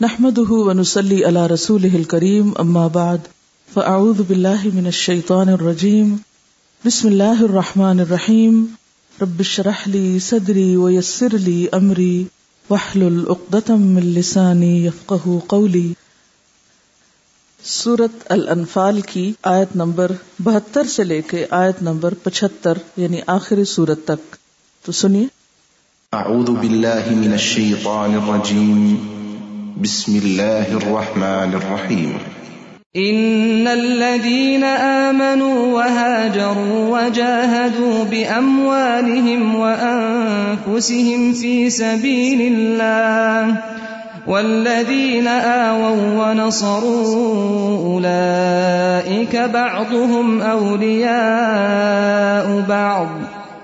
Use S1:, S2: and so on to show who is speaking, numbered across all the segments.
S1: نحمده ونسلي على رسوله الكريم، أما بعد، فأعوذ بالله من الشيطان الرجيم. بسم الله الرحمن الرحيم. رب اشرح لي صدري ويسر لي أمري. واحلل عقدة من لساني يفقه قولي. سورت الانفال کی آیت نمبر بہتر سے لے کے آیت نمبر پچہتر یعنی آخری سورت تک۔ تو سنیے۔
S2: أعوذ بالله من الشيطان الرجيم. بسم الله الرحمن الرحيم.
S3: إن الذين آمنوا وهاجروا وجاهدوا بأموالهم وأنفسهم في سبيل الله والذين آووا ونصروا أولئك بعضهم أولياء بعض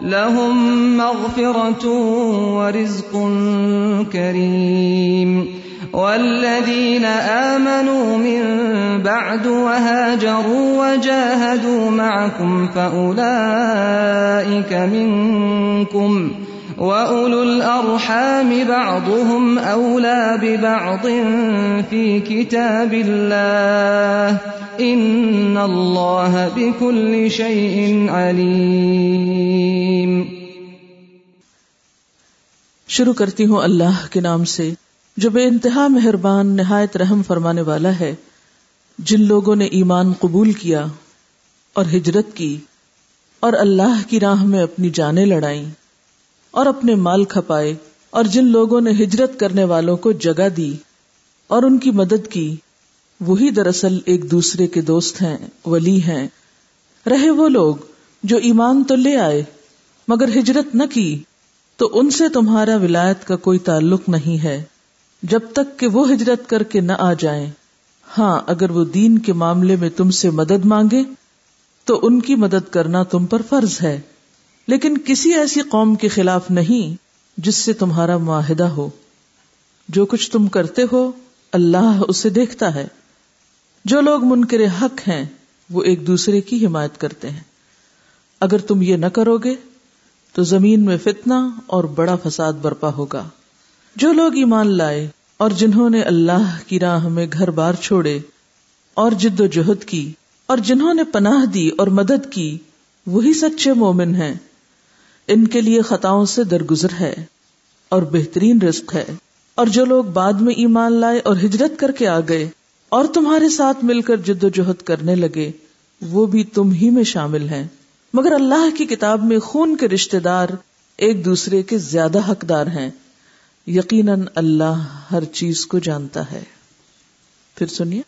S3: لهم مغفرة ورزق كريم والذين آمنوا من بعد وهاجروا وجاهدوا معكم فأولئك منكم وأولو الأرحام بعضهم أولى ببعض في كتاب الله إن الله بكل شيء عليم
S1: شروع کرتی ہوں اللہ کے نام سے، جو بے انتہا مہربان، نہایت رحم فرمانے والا ہے، جن لوگوں نے ایمان قبول کیا اور ہجرت کی اور اللہ کی راہ میں اپنی جانیں لڑائیں۔ اور اپنے مال کھپائے اور جن لوگوں نے ہجرت کرنے والوں کو جگہ دی اور ان کی مدد کی، وہی دراصل ایک دوسرے کے دوست ہیں، ولی ہیں۔ رہے وہ لوگ جو ایمان تو لے آئے، مگر ہجرت نہ کی، تو ان سے تمہارا ولایت کا کوئی تعلق نہیں ہے۔ جب تک کہ وہ ہجرت کر کے نہ آ جائیں ہاں اگر وہ دین کے معاملے میں تم سے مدد مانگے، تو ان کی مدد کرنا تم پر فرض ہے۔ لیکن کسی ایسی قوم کے خلاف نہیں جس سے تمہارا معاہدہ ہو۔ جو کچھ تم کرتے ہو، اللہ اسے دیکھتا ہے۔ جو لوگ منکر حق ہیں، وہ ایک دوسرے کی حمایت کرتے ہیں۔ اگر تم یہ نہ کرو گے، تو زمین میں فتنہ اور بڑا فساد برپا ہوگا۔ جو لوگ ایمان لائے اور جنہوں نے اللہ کی راہ میں گھر بار چھوڑے اور جد و جہد کی اور جنہوں نے پناہ دی اور مدد کی، وہی سچے مومن ہیں۔ ان کے لیے خطاؤں سے درگزر ہے اور بہترین رزق ہے۔ اور جو لوگ بعد میں ایمان لائے اور ہجرت کر کے آ گئے اور تمہارے ساتھ مل کر جد و جہد کرنے لگے، وہ بھی تم ہی میں شامل ہیں۔ مگر اللہ کی کتاب میں خون کے رشتے دار ایک دوسرے کے زیادہ حقدار ہیں۔ یقیناً اللہ ہر چیز کو جانتا ہے۔ پھر سنیے۔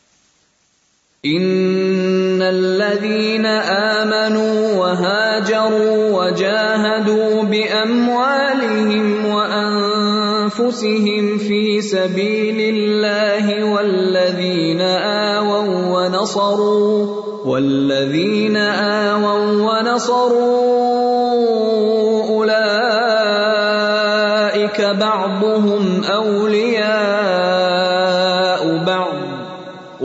S3: ان الذين امنوا وهاجروا وجاهدوا باموالهم وانفسهم في سبيل الله والذين آووا ونصروا والذين آووا ونصروا اولئك بعضهم اولياء بعض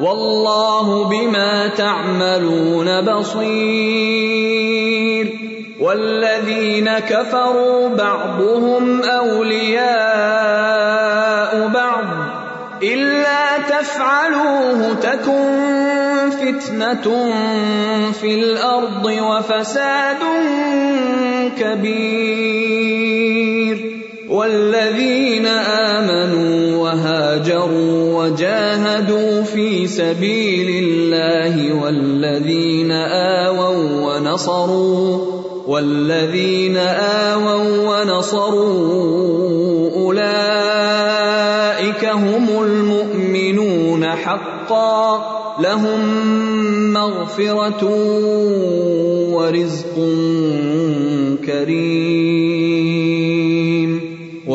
S4: والله بما تعملون بصير والذين كفروا بعضهم اولياء بعض الا تفعلوه تكن فتنه في الارض وفساد كبير والذين امنوا وهاجروا وجاهدوا في سبيل الله والذين آووا ونصروا والذين آووا ونصروا أولئك هم المؤمنون حقا لهم مغفرة ورزق كريم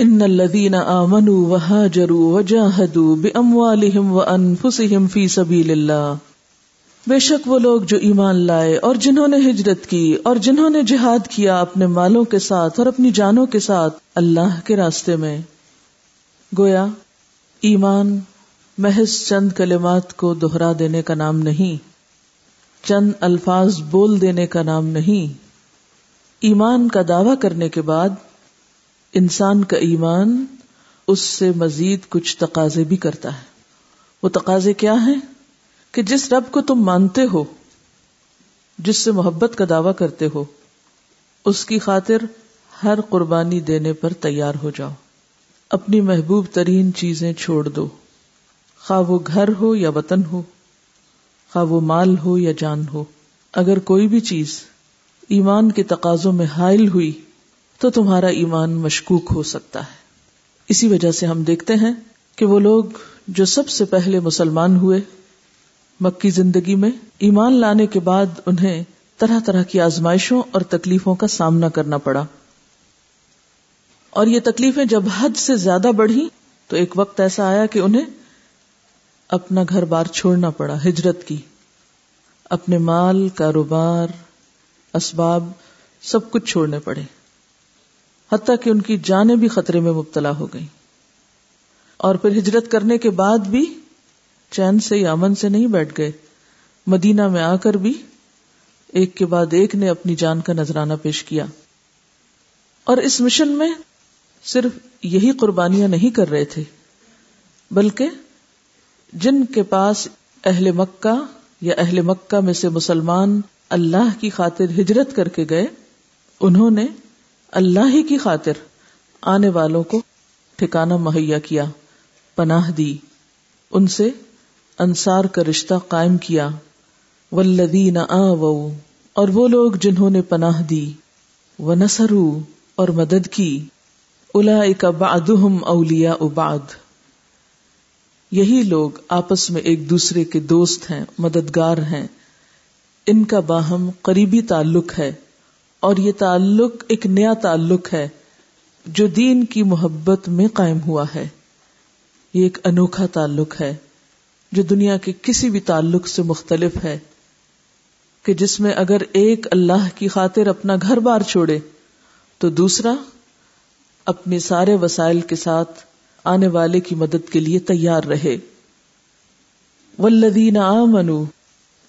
S1: ان الذين امنوا وهاجروا وجاهدوا باموالهم وانفسهم في سبيل الله۔ بے شک وہ لوگ جو ایمان لائے اور جنہوں نے ہجرت کی اور جنہوں نے جہاد کیا اپنے مالوں کے ساتھ اور اپنی جانوں کے ساتھ اللہ کے راستے میں۔ گویا، ایمان محض چند کلمات کو دوہرا دینے کا نام نہیں، چند الفاظ بول دینے کا نام نہیں۔ ایمان کا دعوی کرنے کے بعد انسان کا ایمان اس سے مزید کچھ تقاضے بھی کرتا ہے۔ وہ تقاضے کیا ہیں؟ کہ جس رب کو تم مانتے ہو، جس سے محبت کا دعوی کرتے ہو، اس کی خاطر ہر قربانی دینے پر تیار ہو جاؤ۔ اپنی محبوب ترین چیزیں چھوڑ دو۔ خواہ وہ گھر ہو یا وطن ہو، خواہ وہ مال ہو یا جان ہو، اگر کوئی بھی چیز ایمان کے تقاضوں میں حائل ہوئی تو تمہارا ایمان مشکوک ہو سکتا ہے۔ اسی وجہ سے ہم دیکھتے ہیں کہ وہ لوگ جو سب سے پہلے مسلمان ہوئے، مکی زندگی میں ایمان لانے کے بعد انہیں طرح طرح کی آزمائشوں اور تکلیفوں کا سامنا کرنا پڑا۔ اور یہ تکلیفیں جب حد سے زیادہ بڑھی تو ایک وقت ایسا آیا کہ انہیں اپنا گھر بار چھوڑنا پڑا، ہجرت کی۔ اپنے مال، کاروبار، اسباب سب کچھ چھوڑنے پڑے۔ حتیٰ کہ ان کی جانیں بھی خطرے میں مبتلا ہو گئی اور پھر ہجرت کرنے کے بعد بھی چین سے یا امن سے نہیں بیٹھ گئے۔ مدینہ میں آ کر بھی ایک کے بعد ایک نے اپنی جان کا نذرانہ پیش کیا۔ اور اس مشن میں صرف یہی قربانیاں نہیں کر رہے تھے، بلکہ جن کے پاس اہل مکہ یا اہل مکہ میں سے مسلمان اللہ کی خاطر ہجرت کر کے گئے، انہوں نے اللہ ہی کی خاطر آنے والوں کو ٹھکانہ مہیا کیا، پناہ دی، ان سے انصار کا رشتہ قائم کیا۔ ولدین آو اور وہ لوگ جنہوں نے پناہ دی۔ وہ اور مدد کی۔ الا بعدهم اولیا اباد یہی لوگ آپس میں ایک دوسرے کے دوست ہیں، مددگار ہیں۔ ان کا باہم قریبی تعلق ہے۔ اور یہ تعلق ایک نیا تعلق ہے جو دین کی محبت میں قائم ہوا ہے۔ یہ ایک انوکھا تعلق ہے جو دنیا کے کسی بھی تعلق سے مختلف ہے کہ جس میں اگر ایک اللہ کی خاطر اپنا گھر بار چھوڑے تو دوسرا اپنے سارے وسائل کے ساتھ آنے والے کی مدد کے لیے تیار رہے۔ ولدین آمنو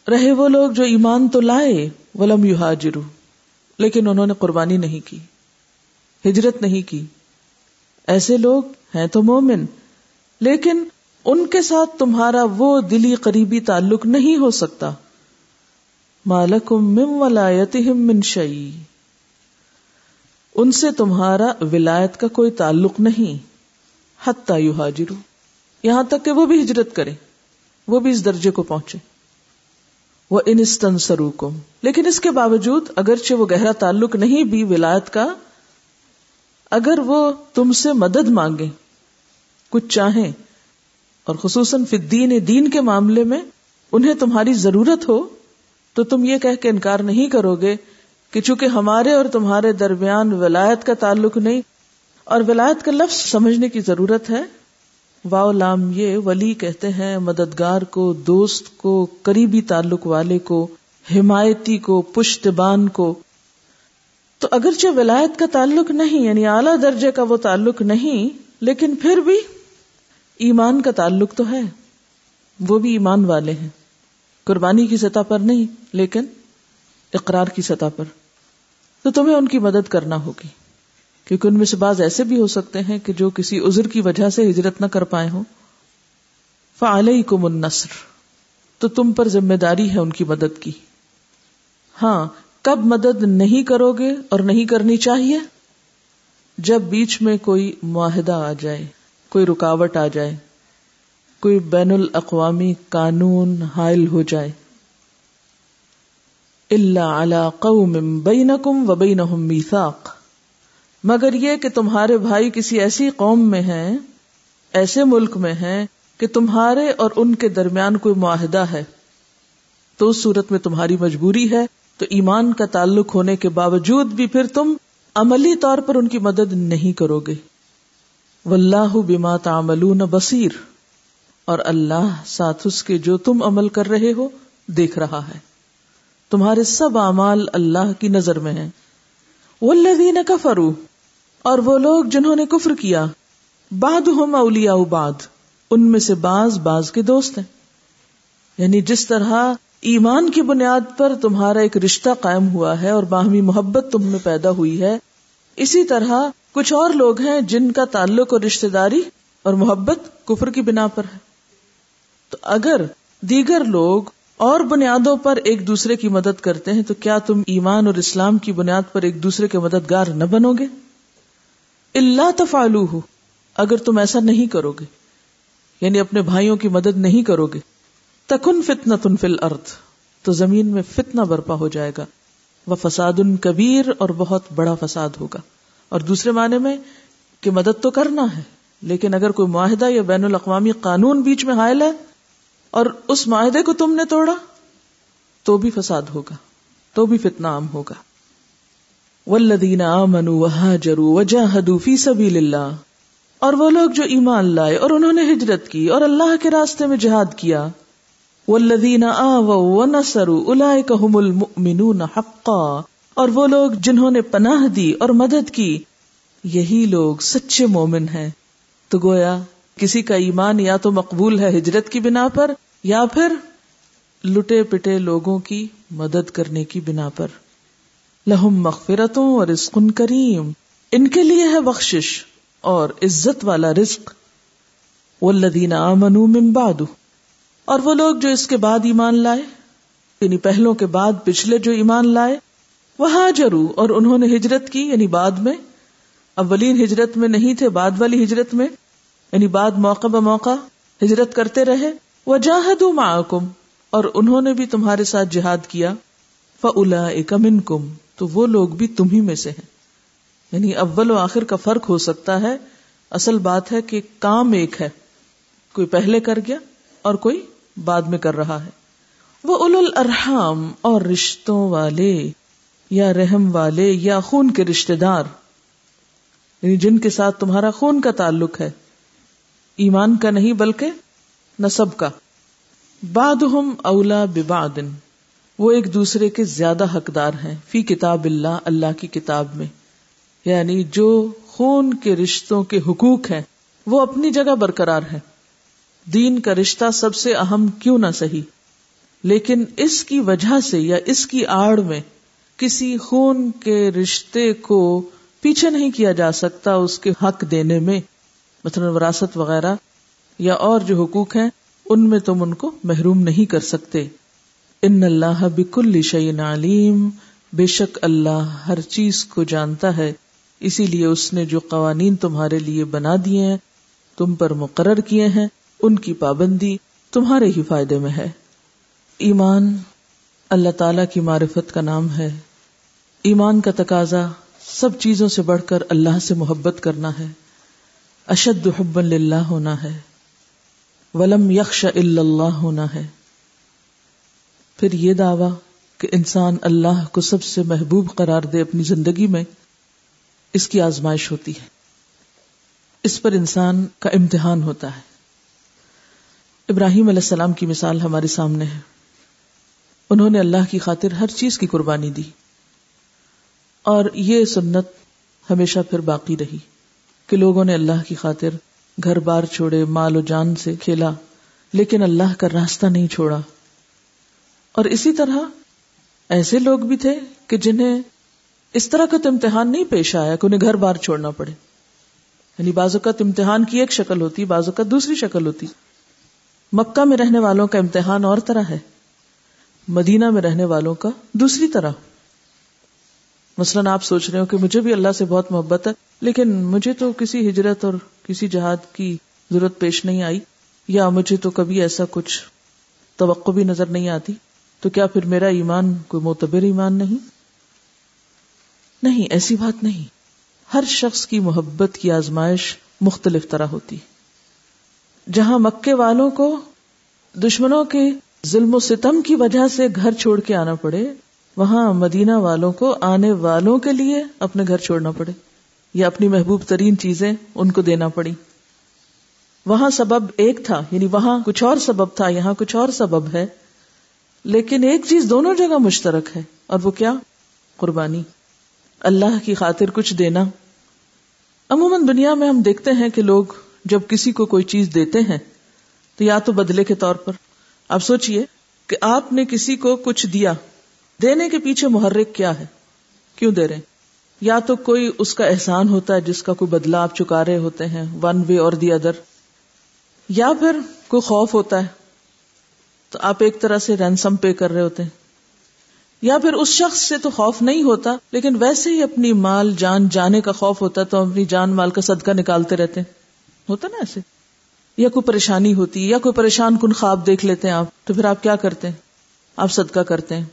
S1: رہے وہ لوگ جو ایمان تو لائے، ولم یو لیکن انہوں نے قربانی نہیں کی، ہجرت نہیں کی۔ ایسے لوگ ہیں تو مومن، لیکن ان کے ساتھ تمہارا وہ دلی قریبی تعلق نہیں ہو سکتا۔ مالک من شعی ان سے تمہارا ولایت کا کوئی تعلق نہیں۔ حتی یو یہاں تک کہ وہ بھی ہجرت کرے وہ بھی اس درجے کو پہنچے وہ انسٹن سروکم لیکن اس کے باوجود اگرچہ وہ گہرا تعلق نہیں بھی ولایت کا، اگر وہ تم سے مدد مانگے، کچھ چاہیں، اور خصوصاً فدین دین کے معاملے میں انہیں تمہاری ضرورت ہو، تو تم یہ کہہ کے انکار نہیں کرو گے کہ چونکہ ہمارے اور تمہارے درمیان ولایت کا تعلق نہیں، اور ولایت کا لفظ سمجھنے کی ضرورت ہے واؤ لام یہ ولی کہتے ہیں، مددگار کو، دوست کو، قریبی تعلق والے کو، حمایتی کو، پشتبان کو۔ تو اگرچہ ولایت کا تعلق نہیں یعنی اعلی درجے کا وہ تعلق نہیں، لیکن پھر بھی ایمان کا تعلق تو ہے۔ وہ بھی ایمان والے ہیں۔ قربانی کی سطح پر نہیں، لیکن اقرار کی سطح پر۔ تو تمہیں ان کی مدد کرنا ہوگی۔ کیونکہ ان میں سے بعض ایسے بھی ہو سکتے ہیں کہ جو کسی عذر کی وجہ سے ہجرت نہ کر پائے ہوں۔ فعلیکم کو منسر تو تم پر ذمہ داری ہے ان کی مدد کی۔ ہاں کب مدد نہیں کرو گے اور نہیں کرنی چاہیے؟ جب بیچ میں کوئی معاہدہ آ جائے، کوئی رکاوٹ آ جائے، کوئی بین الاقوامی قانون حائل ہو جائے۔ اللہ اعلی قوم بینکم و بینہم میثاق مگر یہ کہ تمہارے بھائی کسی ایسی قوم میں ہیں، ایسے ملک میں ہیں کہ تمہارے اور ان کے درمیان کوئی معاہدہ ہے۔ تو اس صورت میں تمہاری مجبوری ہے، تو ایمان کا تعلق ہونے کے باوجود بھی پھر تم عملی طور پر ان کی مدد نہیں کرو گے۔ واللہ بما تعملون بصیر۔ اور اللہ ساتھ اس کے جو تم عمل کر رہے ہو، دیکھ رہا ہے۔ تمہارے سب اعمال اللہ کی نظر میں ہیں۔ والذین کفروا۔ اور وہ لوگ جنہوں نے کفر کیا بعد ہم اولیا بعد ان میں سے باز باز کے دوست ہیں۔ یعنی جس طرح ایمان کی بنیاد پر تمہارا ایک رشتہ قائم ہوا ہے اور باہمی محبت تم میں پیدا ہوئی ہے، اسی طرح کچھ اور لوگ ہیں جن کا تعلق اور رشتے داری اور محبت کفر کی بنا پر ہے۔ تو اگر دیگر لوگ اور بنیادوں پر ایک دوسرے کی مدد کرتے ہیں، تو کیا تم ایمان اور اسلام کی بنیاد پر ایک دوسرے کے مددگار نہ بنو گے؟ اللہ تفالو ہو اگر تم ایسا نہیں کرو گے یعنی اپنے بھائیوں کی مدد نہیں کرو گے، تکن فتنا تن فل ارتھ تو زمین میں فتنا برپا ہو جائے گا وہ فساد ان کبیر اور بہت بڑا فساد ہوگا۔ اور دوسرے معنی میں کہ مدد تو کرنا ہے، لیکن اگر کوئی معاہدہ یا بین الاقوامی قانون بیچ میں حائل ہے، اور اس معاہدے کو تم نے توڑا، تو بھی فساد ہوگا، تو بھی فتنا عام ہوگا۔ ولدین فی سبیل اللہ اور وہ لوگ جو ایمان لائے اور انہوں نے ہجرت کی اور اللہ کے راستے میں جہاد کیا۔ ولدین حقا۔ اور وہ لوگ جنہوں نے پناہ دی اور مدد کی، یہی لوگ سچے مومن ہیں۔ تو گویا، کسی کا ایمان یا تو مقبول ہے ہجرت کی بنا پر، یا پھر لٹے پٹے لوگوں کی مدد کرنے کی بنا پر۔ لہم مغفرتوں اور رزق کریم۔ ان کے لیے ہے بخشش اور عزت والا رزق۔ والذین آمنوا من بعد۔ اور وہ لوگ جو اس کے بعد ایمان لائے یعنی پہلوں کے بعد پچھلے جو ایمان لائے، وہ ہاجرو اور انہوں نے ہجرت کی یعنی بعد میں۔ اولین ہجرت میں نہیں تھے، بعد والی ہجرت میں۔ یعنی بعد موقع بموقع ہجرت کرتے رہے۔ وہ جاہدو معکم اور انہوں نے بھی تمہارے ساتھ جہاد کیا۔ فلا کم کم تو وہ لوگ بھی تم ہی میں سے ہیں۔ یعنی اول و آخر کا فرق ہو سکتا ہے۔ اصل بات ہے کہ کام ایک ہے۔ کوئی پہلے کر گیا اور کوئی بعد میں کر رہا ہے۔ وہ اول الرحام اور رشتوں والے یا رحم والے یا خون کے رشتے دار۔ یعنی جن کے ساتھ تمہارا خون کا تعلق ہے۔ ایمان کا نہیں بلکہ نصب کا۔ باد ہم اولا ببادن وہ ایک دوسرے کے زیادہ حقدار ہیں، فی کتاب اللہ اللہ کی کتاب میں۔ یعنی جو خون کے رشتوں کے حقوق ہیں، وہ اپنی جگہ برقرار ہے دین کا رشتہ سب سے اہم کیوں نہ سہی لیکن اس کی وجہ سے یا اس کی آڑ میں کسی خون کے رشتے کو پیچھے نہیں کیا جا سکتا اس کے حق دینے میں، مثلا وراثت وغیرہ یا اور جو حقوق ہیں، ان میں تم ان کو محروم نہیں کر سکتے۔ ان اللہ بکل شعین علیم، بے شک اللہ ہر چیز کو جانتا ہے۔ اسی لیے اس نے جو قوانین تمہارے لیے بنا دیے ہیں، تم پر مقرر کیے ہیں، ان کی پابندی تمہارے ہی فائدے میں ہے۔ ایمان، اللہ تعالی کی معرفت کا نام ہے۔ ایمان کا تقاضا سب چیزوں سے بڑھ کر اللہ سے محبت کرنا ہے۔ اشد حب اللہ ہونا ہے۔ ولم یکش اللہ ہونا ہے۔ پھر یہ دعوی کہ انسان اللہ کو سب سے محبوب قرار دے اپنی زندگی میں، اس کی آزمائش ہوتی ہے۔ اس پر انسان کا امتحان ہوتا ہے۔ ابراہیم علیہ السلام کی مثال ہمارے سامنے ہے۔ انہوں نے اللہ کی خاطر ہر چیز کی قربانی دی۔ اور یہ سنت ہمیشہ پھر باقی رہی کہ لوگوں نے اللہ کی خاطر گھر بار چھوڑے، مال و جان سے کھیلا، لیکن اللہ کا راستہ نہیں چھوڑا۔ اور اسی طرح ایسے لوگ بھی تھے کہ جنہیں اس طرح کا تو امتحان نہیں پیش آیا کہ انہیں گھر بار چھوڑنا پڑے۔ یعنی بعض اوقات امتحان کی ایک شکل ہوتی، بعض اوقات دوسری شکل ہوتی۔ مکہ میں رہنے والوں کا امتحان اور طرح ہے۔ مدینہ میں رہنے والوں کا دوسری طرح۔ مثلاً آپ سوچ رہے ہو کہ مجھے بھی اللہ سے بہت محبت ہے، لیکن مجھے تو کسی ہجرت اور کسی جہاد کی ضرورت پیش نہیں آئی، یا مجھے تو کبھی ایسا کچھ توقع بھی نظر نہیں آتی۔ تو کیا پھر میرا ایمان کوئی معتبر ایمان نہیں؟ نہیں، ایسی بات نہیں۔ ہر شخص کی محبت کی آزمائش مختلف طرح ہوتی۔ جہاں مکے والوں کو دشمنوں کے ظلم و ستم کی وجہ سے گھر چھوڑ کے آنا پڑے، وہاں مدینہ والوں کو آنے والوں کے لیے اپنے گھر چھوڑنا پڑے، یا اپنی محبوب ترین چیزیں ان کو دینا پڑی۔ وہاں سبب ایک تھا یعنی وہاں کچھ اور سبب تھا، یہاں کچھ اور سبب ہے۔ لیکن ایک چیز دونوں جگہ مشترک ہے، اور وہ کیا؟ قربانی۔ اللہ کی خاطر کچھ دینا۔ عموماً دنیا میں ہم دیکھتے ہیں کہ لوگ جب کسی کو کوئی چیز دیتے ہیں، تو یا تو بدلے کے طور پر۔ آپ سوچئے کہ آپ نے کسی کو کچھ دیا۔ دینے کے پیچھے محرک کیا ہے؟ کیوں دے رہے ہیں؟ یا تو کوئی اس کا احسان ہوتا ہے جس کا کوئی بدلا آپ چکا رہے ہوتے ہیں ون وے اور دی ادر یا پھر کوئی خوف ہوتا ہے۔ تو آپ ایک طرح سے رینسم پے کر رہے ہوتے ہیں۔ یا پھر اس شخص سے تو خوف نہیں ہوتا، لیکن ویسے ہی اپنی مال، جان، جانے کا خوف ہوتا تو اپنی جان، مال کا صدقہ نکالتے رہتے ہیں۔ ہوتا نا ایسے؟ یا کوئی پریشانی ہوتی، یا کوئی پریشان کن خواب دیکھ لیتے ہیں آپ، تو پھر آپ کیا کرتے ہیں؟ آپ صدقہ کرتے ہیں۔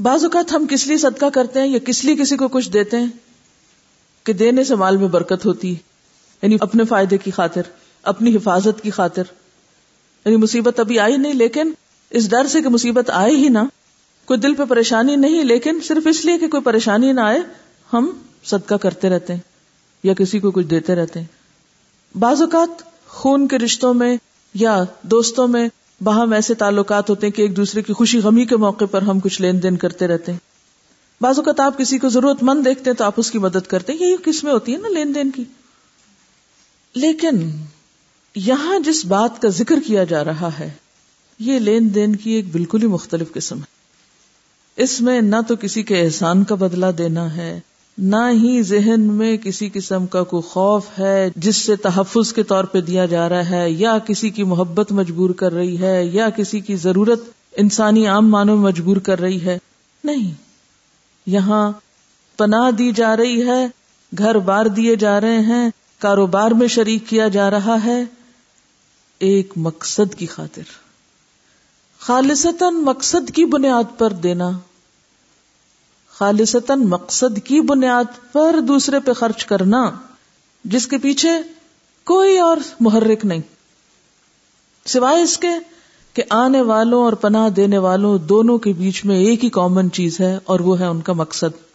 S1: بعض اوقات ہم کس لیے صدقہ کرتے ہیں یا کس لیے کسی کو کچھ دیتے ہیں؟ کہ دینے سے مال میں برکت ہوتی یعنی اپنے فائدے کی خاطر، اپنی حفاظت کی خاطر۔ یعنی مصیبت ابھی آئی نہیں، لیکن اس ڈر سے کہ مصیبت آئے ہی نہ، کوئی دل پہ پریشانی نہیں، لیکن صرف اس لیے کہ کوئی پریشانی نہ آئے، ہم صدقہ کرتے رہتے ہیں، یا کسی کو کچھ دیتے رہتے ہیں۔ بعض اوقات خون کے رشتوں میں یا دوستوں میں باہم ایسے تعلقات ہوتے ہیں کہ ایک دوسرے کی خوشی غمی کے موقع پر ہم کچھ لین دین کرتے رہتے ہیں۔ بعض اوقات آپ کسی کو ضرورت مند دیکھتے ہیں تو آپ اس کی مدد کرتے ہیں، یہی کس میں ہوتی ہے نا لین دین کی۔ لیکن یہاں جس بات کا ذکر کیا جا رہا ہے، یہ لین دین کی ایک بالکل ہی مختلف قسم ہے۔ اس میں نہ تو کسی کے احسان کا بدلہ دینا ہے، نہ ہی ذہن میں کسی قسم کا کوئی خوف ہے جس سے تحفظ کے طور پہ دیا جا رہا ہے، یا کسی کی محبت مجبور کر رہی ہے، یا کسی کی ضرورت انسانی عام مانو مجبور کر رہی ہے۔ نہیں۔ یہاں پناہ دی جا رہی ہے، گھر بار دیے جا رہے ہیں، کاروبار میں شریک کیا جا رہا ہے۔ ایک مقصد کی خاطر۔ خالصتاً مقصد کی بنیاد پر دینا، خالصتاً مقصد کی بنیاد پر دوسرے پہ خرچ کرنا، جس کے پیچھے کوئی اور محرک نہیں۔ سوائے اس کے کہ آنے والوں اور پناہ دینے والوں دونوں کے بیچ میں ایک ہی کامن چیز ہے اور وہ ہے ان کا مقصد۔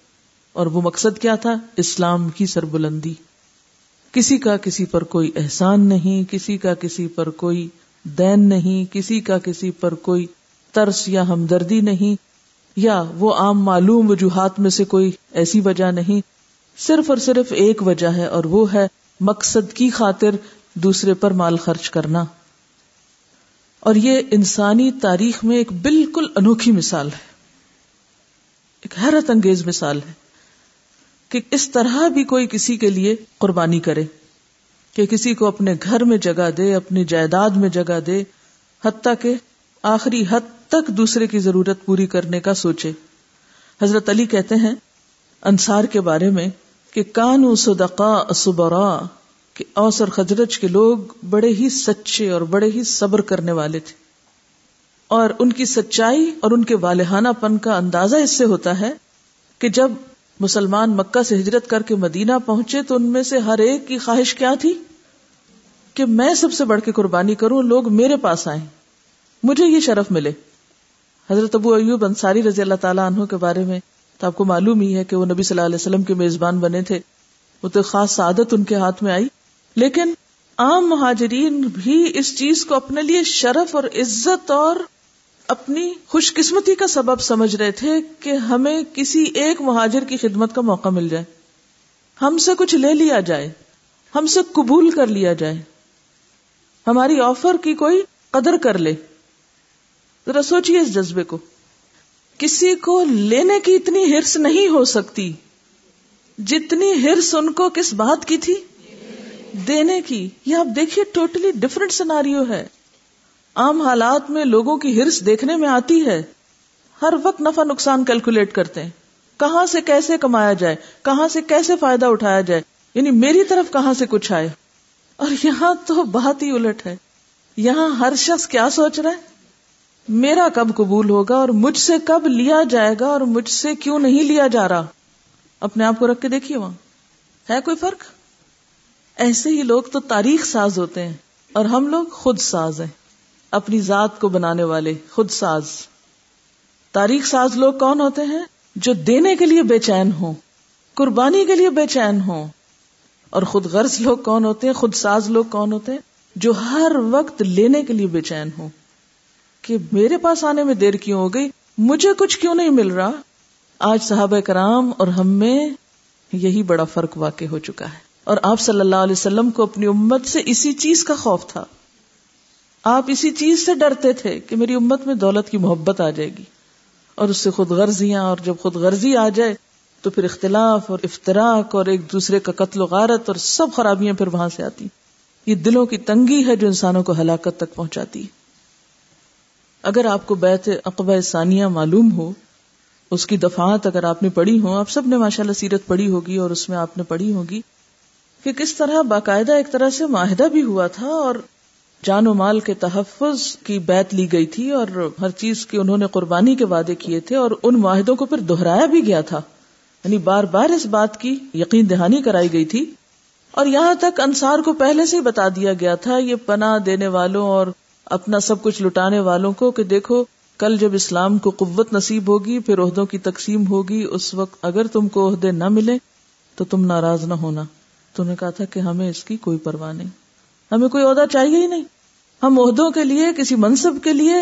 S1: اور وہ مقصد کیا تھا؟ اسلام کی سربلندی۔ کسی کا کسی پر کوئی احسان نہیں، کسی کا کسی پر کوئی دین نہیں، کسی کا کسی پر کوئی ترس یا ہمدردی نہیں، یا وہ عام معلوم وجوہات میں سے کوئی ایسی وجہ نہیں۔ صرف اور صرف ایک وجہ ہے اور وہ ہے مقصد کی خاطر دوسرے پر مال خرچ کرنا۔ اور یہ انسانی تاریخ میں ایک بالکل انوکھی مثال ہے۔ ایک حیرت انگیز مثال ہے۔ کہ اس طرح بھی کوئی کسی کے لیے قربانی کرے، کہ کسی کو اپنے گھر میں جگہ دے، اپنی جائیداد میں جگہ دے، حتیٰ کہ آخری حد تک دوسرے کی ضرورت پوری کرنے کا سوچے۔ حضرت علی کہتے ہیں، انصار کے بارے میں کہ کانو صدقا صبرا کہ اوس اور خجرج کے لوگ بڑے ہی سچے اور بڑے ہی صبر کرنے والے تھے۔ اور ان کی سچائی اور ان کے والہانہ پن کا اندازہ اس سے ہوتا ہے کہ جب مسلمان مکہ سے ہجرت کر کے مدینہ پہنچے تو ان میں سے ہر ایک کی خواہش کیا تھی؟ کہ میں سب سے بڑھ کے قربانی کروں، لوگ میرے پاس آئیں۔ مجھے یہ شرف ملے۔ حضرت ابو ایوب انصاری رضی اللہ تعالیٰ عنہ کے بارے میں تو آپ کو معلوم ہی ہے کہ وہ نبی صلی اللہ علیہ وسلم کے میزبان بنے تھے۔ وہ تو خاص سعادت ان کے ہاتھ میں آئی۔ لیکن عام مہاجرین بھی اس چیز کو اپنے لیے شرف اور عزت اور اپنی خوش قسمتی کا سبب سمجھ رہے تھے کہ ہمیں کسی ایک مہاجر کی خدمت کا موقع مل جائے۔ ہم سے کچھ لے لیا جائے۔ ہم سے قبول کر لیا جائے۔ ہماری آفر کی کوئی قدر کر لے۔ ذرا سوچیے اس جذبے کو۔ کسی کو لینے کی اتنی ہرس نہیں ہو سکتی جتنی ہرس ان کو کس بات کی تھی؟ دینے کی۔ یہ آپ دیکھیے ٹوٹلی ڈفرنٹ سناریو ہے۔ عام حالات میں لوگوں کی ہرس دیکھنے میں آتی ہے۔ ہر وقت نفع نقصان کیلکولیٹ کرتے ہیں۔ کہاں سے کیسے کمایا جائے؟ کہاں سے کیسے فائدہ اٹھایا جائے؟ یعنی میری طرف کہاں سے کچھ آئے؟ اور یہاں تو بہت ہی الٹ ہے۔ یہاں ہر شخص کیا سوچ رہا ہے؟ میرا کب قبول ہوگا اور مجھ سے کب لیا جائے گا اور مجھ سے کیوں نہیں لیا جا رہا؟ اپنے آپ کو رکھ کے دیکھیے وہاں۔ ہے کوئی فرق؟ ایسے ہی لوگ تو تاریخ ساز ہوتے ہیں اور ہم لوگ خود ساز ہیں۔ اپنی ذات کو بنانے والے خود ساز۔ تاریخ ساز لوگ کون ہوتے ہیں؟ جو دینے کے لیے بے چین ہوں، قربانی کے لیے بے چین ہوں۔ اور خود غرض لوگ کون ہوتے ہیں؟ خود ساز لوگ کون ہوتے ہیں؟ جو ہر وقت لینے کے لیے بے چین ہوں۔ کہ میرے پاس آنے میں دیر کیوں ہو گئی؟ مجھے کچھ کیوں نہیں مل رہا؟ آج صحابہ کرام اور ہم میں یہی بڑا فرق واقع ہو چکا ہے۔ اور آپ صلی اللہ علیہ وسلم کو اپنی امت سے اسی چیز کا خوف تھا۔ آپ اسی چیز سے ڈرتے تھے کہ میری امت میں دولت کی محبت آ جائے گی اور اس سے خود غرضیاں اور جب خود غرضی آ جائے تو پھر اختلاف اور افطراک اور ایک دوسرے کا قتل و غارت اور سب خرابیاں پھر وہاں سے آتی۔ یہ دلوں کی تنگی ہے جو انسانوں کو ہلاکت تک پہنچاتی۔ اگر آپ کو بیت اقبا ثانیہ معلوم ہو، اس کی دفعات اگر آپ نے پڑھی ہو آپ سب نے ماشاء اللہ سیرت پڑھی ہوگی اور اس میں آپ نے پڑھی ہوگی کہ کس طرح باقاعدہ ایک طرح سے معاہدہ بھی ہوا تھا اور جان و مال کے تحفظ کی بیت لی گئی تھی اور ہر چیز کی انہوں نے قربانی کے وعدے کیے تھے اور ان معاہدوں کو پھر دہرایا بھی گیا تھا۔ یعنی بار بار اس بات کی یقین دہانی کرائی گئی تھی۔ اور یہاں تک انصار کو پہلے سے ہی بتا دیا گیا تھا، یہ پناہ دینے والوں اور اپنا سب کچھ لٹانے والوں کو کہ دیکھو، کل جب اسلام کو قوت نصیب ہوگی، پھر عہدوں کی تقسیم ہوگی، اس وقت اگر تم کو عہدے نہ ملے تو تم ناراض نہ ہونا۔ تو نے کہا تھا کہ ہمیں اس کی کوئی پرواہ نہیں۔ ہمیں کوئی عہدہ چاہیے ہی نہیں۔ ہم عہدوں کے لیے، کسی منصب کے لیے،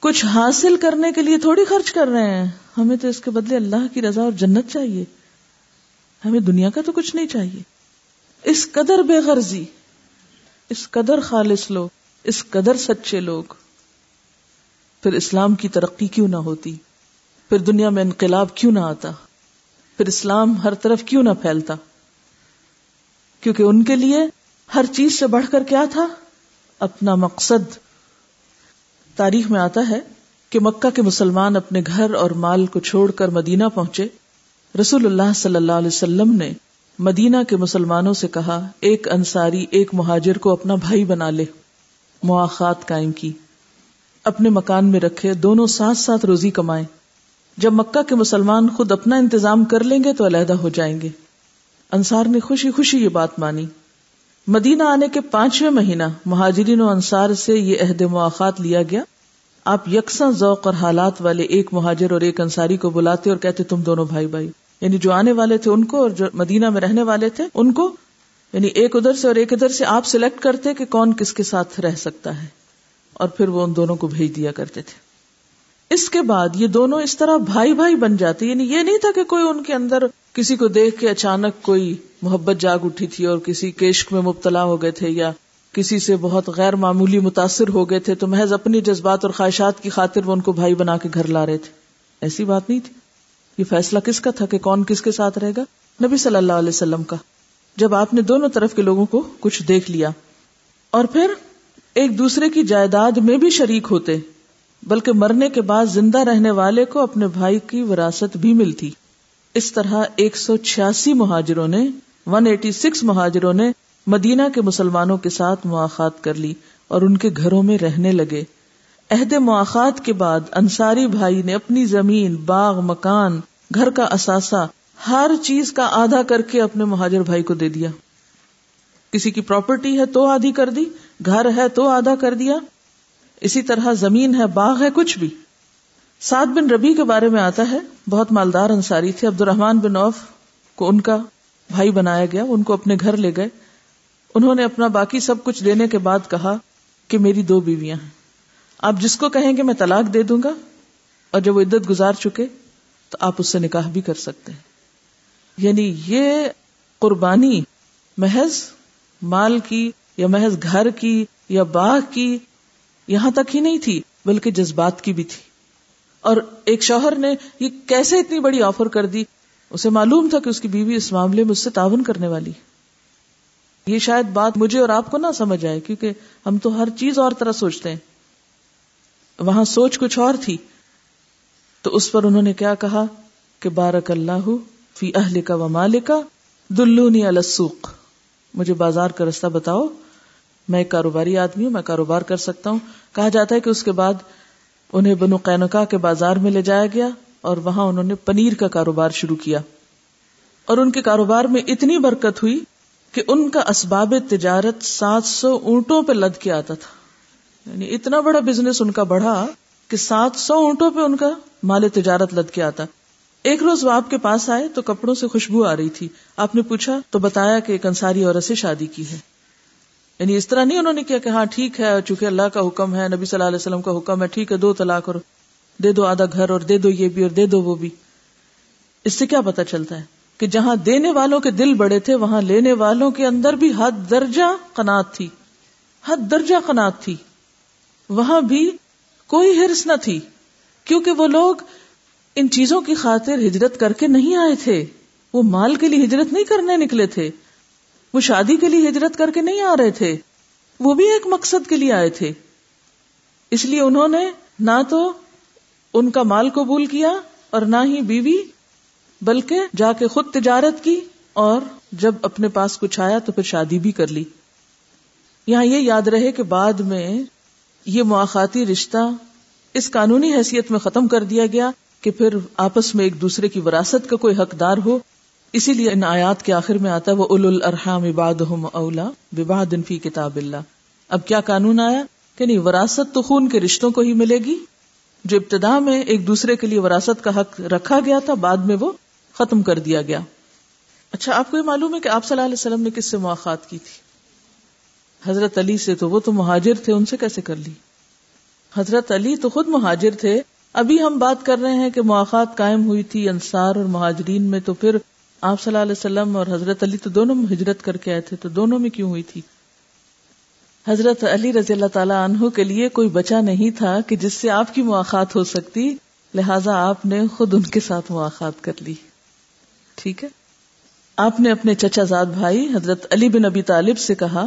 S1: کچھ حاصل کرنے کے لیے تھوڑی خرچ کر رہے ہیں۔ ہمیں تو اس کے بدلے اللہ کی رضا اور جنت چاہیے۔ ہمیں دنیا کا تو کچھ نہیں چاہیے۔ اس قدر بے غرضی، اس قدر خالص لوگ، اس قدر سچے لوگ۔ پھر اسلام کی ترقی کیوں نہ ہوتی؟ پھر دنیا میں انقلاب کیوں نہ آتا؟ پھر اسلام ہر طرف کیوں نہ پھیلتا؟ کیونکہ ان کے لیے ہر چیز سے بڑھ کر کیا تھا؟ اپنا مقصد۔ تاریخ میں آتا ہے کہ مکہ کے مسلمان اپنے گھر اور مال کو چھوڑ کر مدینہ پہنچے۔ رسول اللہ صلی اللہ علیہ وسلم نے مدینہ کے مسلمانوں سے کہا، ایک انصاری، ایک مہاجر کو اپنا بھائی بنا لے۔ مواقع قائم کی۔ اپنے مکان میں رکھے، دونوں ساتھ ساتھ روزی کمائیں۔ جب مکہ کے مسلمان خود اپنا انتظام کر لیں گے تو علیحدہ ہو جائیں گے۔ انصار نے خوشی خوشی یہ بات مانی۔ مدینہ آنے کے پانچویں مہینہ مہاجرین و انصار سے یہ عہد مواقع لیا گیا۔ آپ یکساں ذوق اور حالات والے ایک مہاجر اور ایک انصاری کو بلاتے اور کہتے تم دونوں بھائی بھائی۔ یعنی جو آنے والے تھے ان کو اور جو مدینہ میں رہنے والے تھے ان کو یعنی ایک ادھر سے اور ایک ادھر سے آپ سلیکٹ کرتے کہ کون کس کے ساتھ رہ سکتا ہے۔ اور پھر وہ ان دونوں کو بھیج دیا کرتے تھے۔ اس کے بعد یہ دونوں اس طرح بھائی بھائی بن جاتے یعنی یہ نہیں تھا کہ کوئی ان کے اندر کسی کو دیکھ کے اچانک کوئی محبت جاگ اٹھی تھی اور کسی کیشک میں مبتلا ہو گئے تھے یا کسی سے بہت غیر معمولی متاثر ہو گئے تھے تو محض اپنی جذبات اور خواہشات کی خاطر وہ ان کو بھائی بنا کے گھر لا رہے تھے۔ ایسی بات نہیں تھی۔ یہ فیصلہ کس کا تھا کہ کون کس کے ساتھ رہے گا؟ نبی صلی اللہ علیہ وسلم کا۔ جب آپ نے دونوں طرف کے لوگوں کو کچھ دیکھ لیا اور پھر ایک دوسرے کی جائیداد میں بھی شریک ہوتے، بلکہ مرنے کے بعد زندہ رہنے والے کو اپنے بھائی کی وراثت بھی ملتی۔ اس طرح ایک سو چھیاسی مہاجروں نے ون ایٹی سکس مہاجروں نے مدینہ کے مسلمانوں کے ساتھ مواقع کر لی اور ان کے گھروں میں رہنے لگے۔ عہد مواقعات کے بعد انصاری بھائی نے اپنی زمین، باغ، مکان، گھر کا اثاثہ، ہر چیز کا آدھا کر کے اپنے مہاجر بھائی کو دے دیا۔ کسی کی پراپرٹی ہے تو آدھی کر دی، گھر ہے تو آدھا کر دیا۔ اسی طرح زمین ہے، باغ ہے، کچھ بھی۔ سعد بن ربی کے بارے میں آتا ہے، بہت مالدار انصاری تھے عبد الرحمان بن اوف کو ان کا بھائی بنایا گیا، ان کو اپنے گھر لے گئے۔ انہوں نے اپنا باقی سب کچھ دینے کے بعد کہا کہ میری دو بیویاں ہیں۔ آپ جس کو کہیں گے میں طلاق دے دوں گا اور جب وہ عدت گزار چکے تو آپ اس سے نکاح بھی کر سکتے ہیں۔ یعنی یہ قربانی محض مال کی یا محض گھر کی یا باغ کی یہاں تک ہی نہیں تھی، بلکہ جذبات کی بھی تھی۔ اور ایک شوہر نے یہ کیسے اتنی بڑی آفر کر دی؟ اسے معلوم تھا کہ اس کی بیوی اس معاملے میں اس سے تعاون کرنے والی یہ شاید بات مجھے اور آپ کو نہ سمجھ آئے، کیونکہ ہم تو ہر چیز اور طرح سوچتے ہیں۔ وہاں سوچ کچھ اور تھی۔ تو اس پر انہوں نے کیا کہا؟ کہ بارک اللہ فی اہل کا و مالکا دلونی السوق۔ مجھے بازار کا رستہ بتاؤ۔ میں ایک کاروباری آدمی ہوں، میں کاروبار کر سکتا ہوں۔ کہا جاتا ہے کہ اس کے بعد انہیں بنو قینقا کے بازار میں لے جایا گیا اور وہاں انہوں نے پنیر کا کاروبار شروع کیا۔ اور ان کے کاروبار میں اتنی برکت ہوئی کہ ان کا اسباب تجارت سات سو اونٹوں پہ لد کے آتا تھا۔ یعنی اتنا بڑا بزنس ان کا بڑھا کہ سات سو اونٹوں پہ ان کا مال تجارت لد کے آتا۔ ایک روز وہ آپ کے پاس آئے تو کپڑوں سے خوشبو آ رہی تھی۔ آپ نے پوچھا تو بتایا کہ ایک انصاری عورت سے شادی کی ہے۔ یعنی اس طرح نہیں انہوں نے کیا کہ ہاں ٹھیک ہے چونکہ اللہ کا حکم ہے، نبی صلی اللہ علیہ وسلم کا حکم ہے، ٹھیک ہے، دو طلاق اور دے دو آدھا گھر اور دے دو یہ بھی اور دے دو وہ بھی۔ اس سے کیا پتا چلتا ہے کہ جہاں دینے والوں کے دل بڑے تھے، وہاں لینے والوں کے اندر بھی حد درجہ قناط تھی۔ حد درجہ قناط تھی۔ وہاں بھی کوئی ہرس نہ تھی، کیونکہ وہ لوگ ان چیزوں کی خاطر ہجرت کر کے نہیں آئے تھے۔ وہ مال کے لیے ہجرت نہیں کرنے نکلے تھے۔ وہ شادی کے لیے ہجرت کر کے نہیں آ رہے تھے۔ وہ بھی ایک مقصد کے لیے آئے تھے۔ اس لیے انہوں نے نہ تو ان کا مال قبول کیا اور نہ ہی بیوی، بلکہ جا کے خود تجارت کی اور جب اپنے پاس کچھ آیا تو پھر شادی بھی کر لی۔ یہاں یہ یاد رہے کہ بعد میں یہ مواقعاتی رشتہ اس قانونی حیثیت میں ختم کر دیا گیا کہ پھر آپس میں ایک دوسرے کی وراثت کا کوئی حقدار ہو۔ اسی لیے ان آیات کے آخر میں آتا ہے وہ اول الرحام عباد اولا بباد فی کتاب اللہ۔ اب کیا قانون آیا؟ کہ نہیں، وراثت تو خون کے رشتوں کو ہی ملے گی۔ جو ابتدا میں ایک دوسرے کے لیے وراثت کا حق رکھا گیا تھا، بعد میں وہ ختم کر دیا گیا۔ اچھا آپ کو یہ معلوم ہے کہ آپ صلی اللہ علیہ وسلم نے کس سے مواقع کی تھی؟ حضرت علی سے تو وہ تو مہاجر تھے، ان سے کیسے کر لی؟ حضرت علی تو خود مہاجر تھے۔ ابھی ہم بات کر رہے ہیں کہ مواقع قائم ہوئی تھی انصار اور مہاجرین میں، تو پھر آپ صلی اللہ علیہ وسلم اور حضرت علی تو دونوں میں ہجرت کر کے آئے تھے، تو دونوں میں کیوں ہوئی تھی؟ حضرت علی رضی اللہ تعالیٰ عنہ کے لیے کوئی بچا نہیں تھا کہ جس سے آپ کی مواقع ہو سکتی، لہذا آپ نے خود ان کے ساتھ مواقع کر لی۔ ٹھیک ہے؟ آپ نے اپنے چچا زاد بھائی حضرت علی بن ابی طالب سے کہا،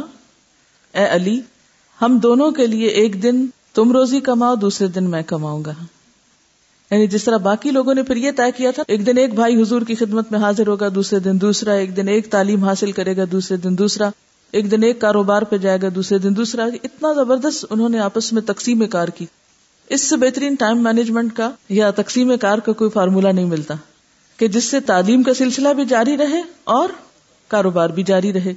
S1: اے علی، ہم دونوں کے لیے ایک دن تم روزی کماؤ، دوسرے دن میں کماؤں گا۔ یعنی جس طرح باقی لوگوں نے پھر یہ طے کیا تھا، ایک دن ایک بھائی حضور کی خدمت میں حاضر ہوگا، دوسرے دن دوسرا، ایک دن ایک تعلیم حاصل کرے گا، دوسرے دن دوسرا، ایک دن ایک کاروبار پہ جائے گا، دوسرے دن دوسرا۔ اتنا زبردست انہوں نے آپس میں تقسیم کار کی۔ اس سے بہترین ٹائم مینجمنٹ کا یا تقسیم کار کا کوئی فارمولا نہیں ملتا کہ جس سے تعلیم کا سلسلہ بھی جاری رہے اور کاروبار بھی جاری رہے۔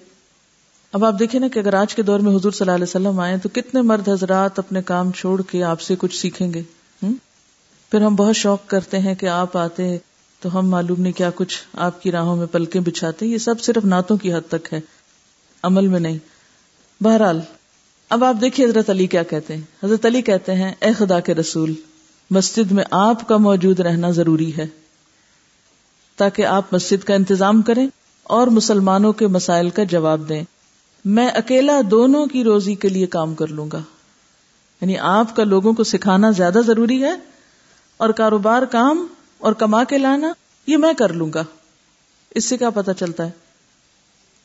S1: اب آپ دیکھیں نا کہ اگر آج کے دور میں حضور صلی اللہ علیہ وسلم آئے تو کتنے مرد حضرات اپنے کام چھوڑ کے آپ سے کچھ سیکھیں گے۔ پھر ہم بہت شوق کرتے ہیں کہ آپ آتے تو ہم معلوم نہیں کیا کچھ آپ کی راہوں میں پلکیں بچھاتے یہ سب صرف نعتوں کی حد تک ہے۔ عمل میں نہیں۔ بہرحال، اب آپ دیکھیے حضرت علی کیا کہتے ہیں۔ حضرت علی کہتے ہیں، اے خدا کے رسول، مسجد میں آپ کا موجود رہنا ضروری ہے۔ تاکہ آپ مسجد کا انتظام کریں اور مسلمانوں کے مسائل کا جواب دیں۔ میں اکیلا دونوں کی روزی کے لیے کام کر لوں گا۔ یعنی آپ کا لوگوں کو سکھانا زیادہ ضروری ہے اور کاروبار کام اور کما کے لانا، یہ میں کر لوں گا۔ اس سے کیا پتا چلتا ہے؟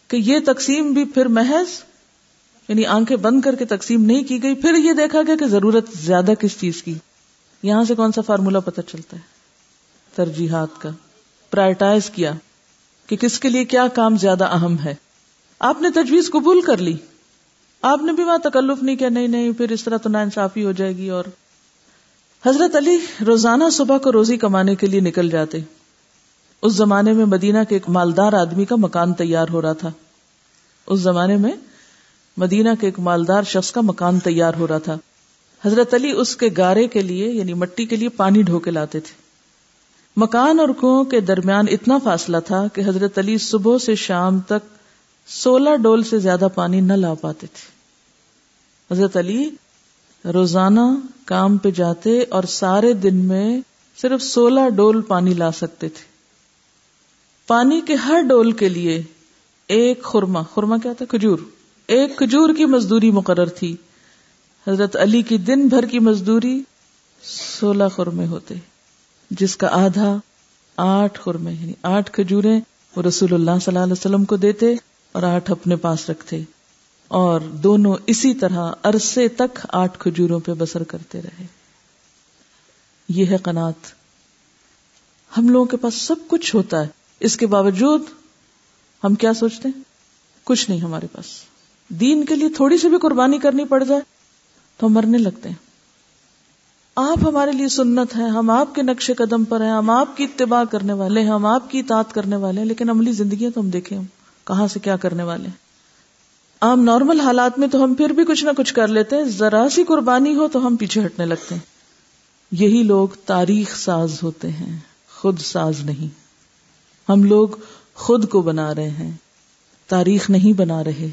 S1: کہ یہ تقسیم بھی پھر محض یعنی آنکھیں بند کر کے تقسیم نہیں کی گئی، پھر یہ دیکھا گیا کہ ضرورت زیادہ کس چیز کی۔ یہاں سے کون سا فارمولا پتا چلتا ہے؟ ترجیحات کا۔ پرائرٹائز کیا کہ کس کے لیے کیا کام زیادہ اہم ہے۔ آپ نے تجویز قبول کر لی۔ آپ نے بھی وہاں تکلف نہیں کیا، نہیں نہیں، پھر اس طرح تو نا انصافی ہو جائے گی اور حضرت علی روزانہ صبح کو روزی کمانے کے لیے نکل جاتے۔ اس زمانے میں مدینہ کے ایک مالدار آدمی کا مکان تیار ہو رہا تھا۔ اس زمانے میں مدینہ کے ایک مالدار شخص کا مکان تیار ہو رہا تھا۔ حضرت علی اس کے گارے کے لیے یعنی مٹی کے لیے پانی ڈھو کے لاتے تھے۔ مکان اور کنو کے درمیان اتنا فاصلہ تھا کہ حضرت علی صبح سے شام تک سولہ ڈول سے زیادہ پانی نہ لا پاتے تھے۔ حضرت علی روزانہ کام پہ جاتے اور سارے دن میں صرف سولہ ڈول پانی لا سکتے تھے۔ پانی کے ہر ڈول کے لیے ایک خورما خورما کیا تھا؟ کھجور۔ ایک کھجور کی مزدوری مقرر تھی۔ حضرت علی کی دن بھر کی مزدوری سولہ خورمے ہوتے، جس کا آدھا آٹھ خورمے یعنی آٹھ کھجورے وہ رسول اللہ صلی اللہ علیہ وسلم کو دیتے اور آٹھ اپنے پاس رکھتے۔ اور دونوں اسی طرح عرصے تک آٹھ کھجوروں پہ بسر کرتے رہے۔ یہ ہے قنات ہم لوگوں کے پاس سب کچھ ہوتا ہے۔ اس کے باوجود ہم کیا سوچتے ہیں؟ کچھ نہیں ہمارے پاس۔ دین کے لیے تھوڑی سی بھی قربانی کرنی پڑ جائے تو ہم مرنے لگتے ہیں۔ آپ ہمارے لیے سنت ہے ہم آپ کے نقش قدم پر ہیں، ہم آپ کی اتباع کرنے والے ہیں، ہم آپ کی اطاعت کرنے والے ہیں، لیکن عملی زندگی تو ہم دیکھیں ہم کہاں سے کیا کرنے والے ہیں؟ عام نارمل حالات میں تو ہم پھر بھی کچھ نہ کچھ کر لیتے ہیں۔ ذرا سی قربانی ہو تو ہم پیچھے ہٹنے لگتے ہیں۔ یہی لوگ تاریخ ساز ہوتے ہیں، خود ساز نہیں۔ ہم لوگ خود کو بنا رہے ہیں، تاریخ نہیں بنا رہے۔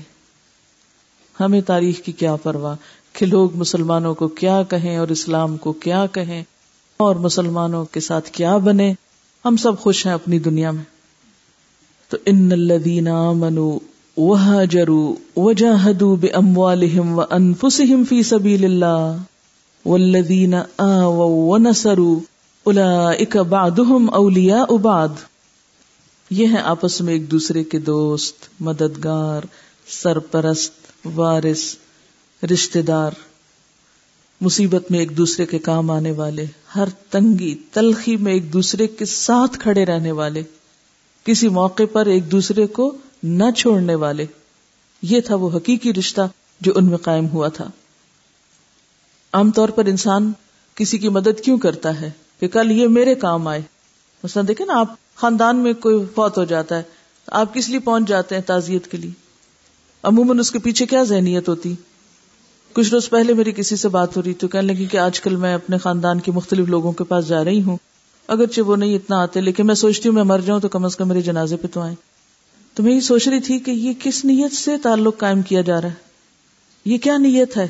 S1: ہمیں تاریخ کی کیا پرواہ کہ لوگ مسلمانوں کو کیا کہیں اور اسلام کو کیا کہیں اور مسلمانوں کے ساتھ کیا بنے۔ ہم سب خوش ہیں اپنی دنیا میں۔ تو ان الذین آمنوا وهاجروا وجاهدوا باموالهم وانفسهم في سبيل الله والذین آووا ونصروا اولئک بعضهم اولیاء بعض۔ یہ ہیں آپس میں ایک دوسرے کے دوست، مددگار، سرپرست، وارث رشتے دار مصیبت میں ایک دوسرے کے کام آنے والے، ہر تنگی، تلخی میں ایک دوسرے کے ساتھ کھڑے رہنے والے۔ کسی موقع پر ایک دوسرے کو نہ چھوڑنے والے۔ یہ تھا وہ حقیقی رشتہ جو ان میں قائم ہوا تھا۔ عام طور پر انسان کسی کی مدد کیوں کرتا ہے؟ کہ کل یہ میرے کام آئے۔ مثلا دیکھیں نا، آپ خاندان میں کوئی فوت ہو جاتا ہے، آپ کس لیے پہنچ جاتے ہیں تعزیت کے لیے؟ عموماً اس کے پیچھے کیا ذہنیت ہوتی؟ کچھ روز پہلے میری کسی سے بات ہو رہی تو کہنے لگی کہ آج کل میں اپنے خاندان کے مختلف لوگوں کے پاس جا رہی ہوں۔ اگرچہ وہ نہیں اتنا آتے، لیکن میں سوچتی ہوں میں مر جاؤں تو کم از کم میرے جنازے پہ تو آئے تو میں یہ سوچ رہی تھی کہ یہ کس نیت سے تعلق قائم کیا جا رہا ہے؟ یہ کیا نیت ہے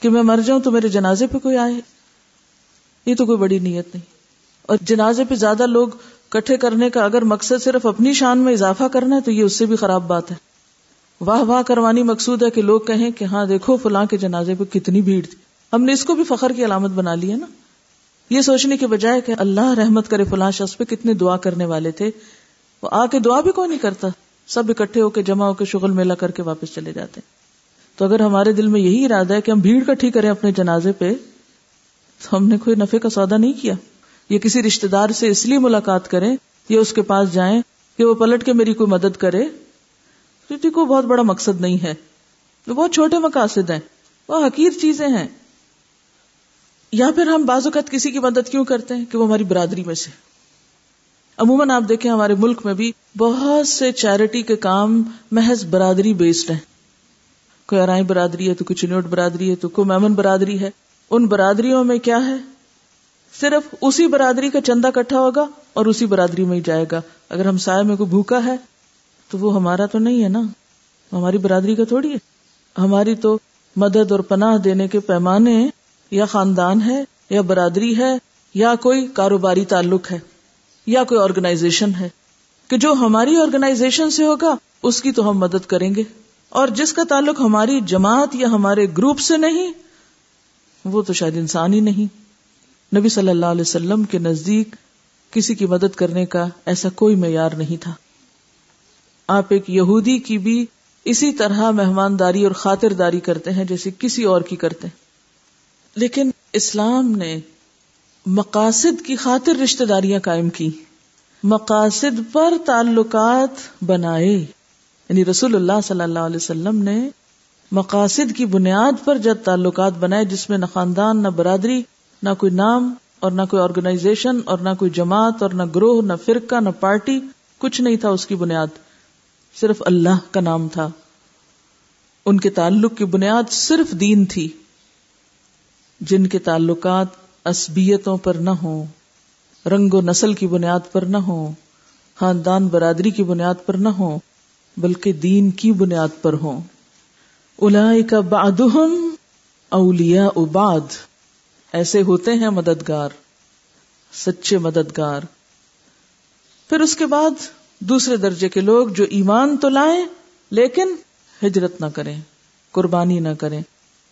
S1: کہ میں مر جاؤں تو میرے جنازے پہ کوئی آئے؟ یہ تو کوئی بڑی نیت نہیں۔ اور جنازے پہ زیادہ لوگ کٹھے کرنے کا اگر مقصد صرف اپنی شان میں اضافہ کرنا ہے تو یہ اس سے بھی خراب بات ہے۔ واہ واہ کروانی مقصود ہے کہ لوگ کہیں کہ ہاں دیکھو فلاں کے جنازے پہ کتنی بھیڑ تھی۔ ہم نے اس کو بھی فخر کی علامت بنا لی ہے نا۔ یہ سوچنے کے بجائے کہ اللہ رحمت کرے فلاں شخص پہ کتنے دعا کرنے والے تھے۔ وہ آ کے دعا بھی کوئی نہیں کرتا۔ سب اکٹھے ہو کے جمع ہو کے شغل میلہ کر کے واپس چلے جاتے ہیں۔ تو اگر ہمارے دل میں یہی ارادہ ہے کہ ہم بھیڑ کٹھی کریں اپنے جنازے پہ، تو ہم نے کوئی نفے کا سودا نہیں کیا۔ یا کسی رشتے دار سے اس لیے ملاقات کریں یا اس کے پاس جائیں کہ وہ پلٹ کے میری کوئی مدد کرے۔ کیونکہ کو بہت بڑا مقصد نہیں ہے۔ وہ بہت چھوٹے مقاصد ہیں۔ وہ حقیر چیزیں ہیں۔ یا پھر ہم بعض اوقات کسی کی مدد کیوں کرتے ہیں کہ وہ ہماری برادری میں سے۔ عموماً آپ دیکھیں ہمارے ملک میں بھی بہت سے چیریٹی کے کام محض برادری بیسڈ ہیں۔ کوئی ارائیں برادری ہے تو کوئی چنوٹ برادری ہے تو کوئی میمن برادری ہے۔ ان برادریوں میں کیا ہے؟ صرف اسی برادری کا چندہ کٹھا ہوگا اور اسی برادری میں ہی جائے گا۔ اگر ہم سائے میں کوئی بھوکا ہے تو وہ ہمارا تو نہیں ہے نا؟ ہماری برادری کا تھوڑی ہے۔ ہماری تو مدد اور پناہ دینے کے پیمانے یا خاندان ہے یا برادری ہے یا کوئی کاروباری تعلق ہے۔ یا کوئی آرگنائزیشن ہے کہ جو ہماری آرگنائزیشن سے ہوگا، اس کی تو ہم مدد کریں گے۔ اور جس کا تعلق ہماری جماعت یا ہمارے گروپ سے نہیں، وہ تو شاید انسان ہی نہیں۔ نبی صلی اللہ علیہ وسلم کے نزدیک کسی کی مدد کرنے کا ایسا کوئی معیار نہیں تھا۔ آپ ایک یہودی کی بھی اسی طرح مہمانداری اور خاطرداری کرتے ہیں جیسے کسی اور کی کرتے ہیں۔ لیکن اسلام نے مقاصد کی خاطر رشتے داریاں قائم کی۔ مقاصد پر تعلقات بنائے۔ یعنی رسول اللہ صلی اللہ علیہ وسلم نے مقاصد کی بنیاد پر جب تعلقات بنائے جس میں نہ خاندان، نہ برادری، نہ کوئی نام اور نہ کوئی آرگنائزیشن اور نہ کوئی جماعت اور نہ گروہ، نہ فرقہ، نہ پارٹی، کچھ نہیں تھا اس کی بنیاد۔ صرف اللہ کا نام تھا۔ ان کے تعلق کی بنیاد صرف دین تھی۔ جن کے تعلقات اسبیتوں پر نہ ہوں، رنگ و نسل کی بنیاد پر نہ ہوں، خاندان برادری کی بنیاد پر نہ ہوں، بلکہ دین کی بنیاد پر ہوں۔ الا بعدهم اولیاء بعد۔ ایسے ہوتے ہیں مددگار، سچے مددگار۔ پھر اس کے بعد دوسرے درجے کے لوگ جو ایمان تو لائیں، لیکن ہجرت نہ کریں، قربانی نہ کریں۔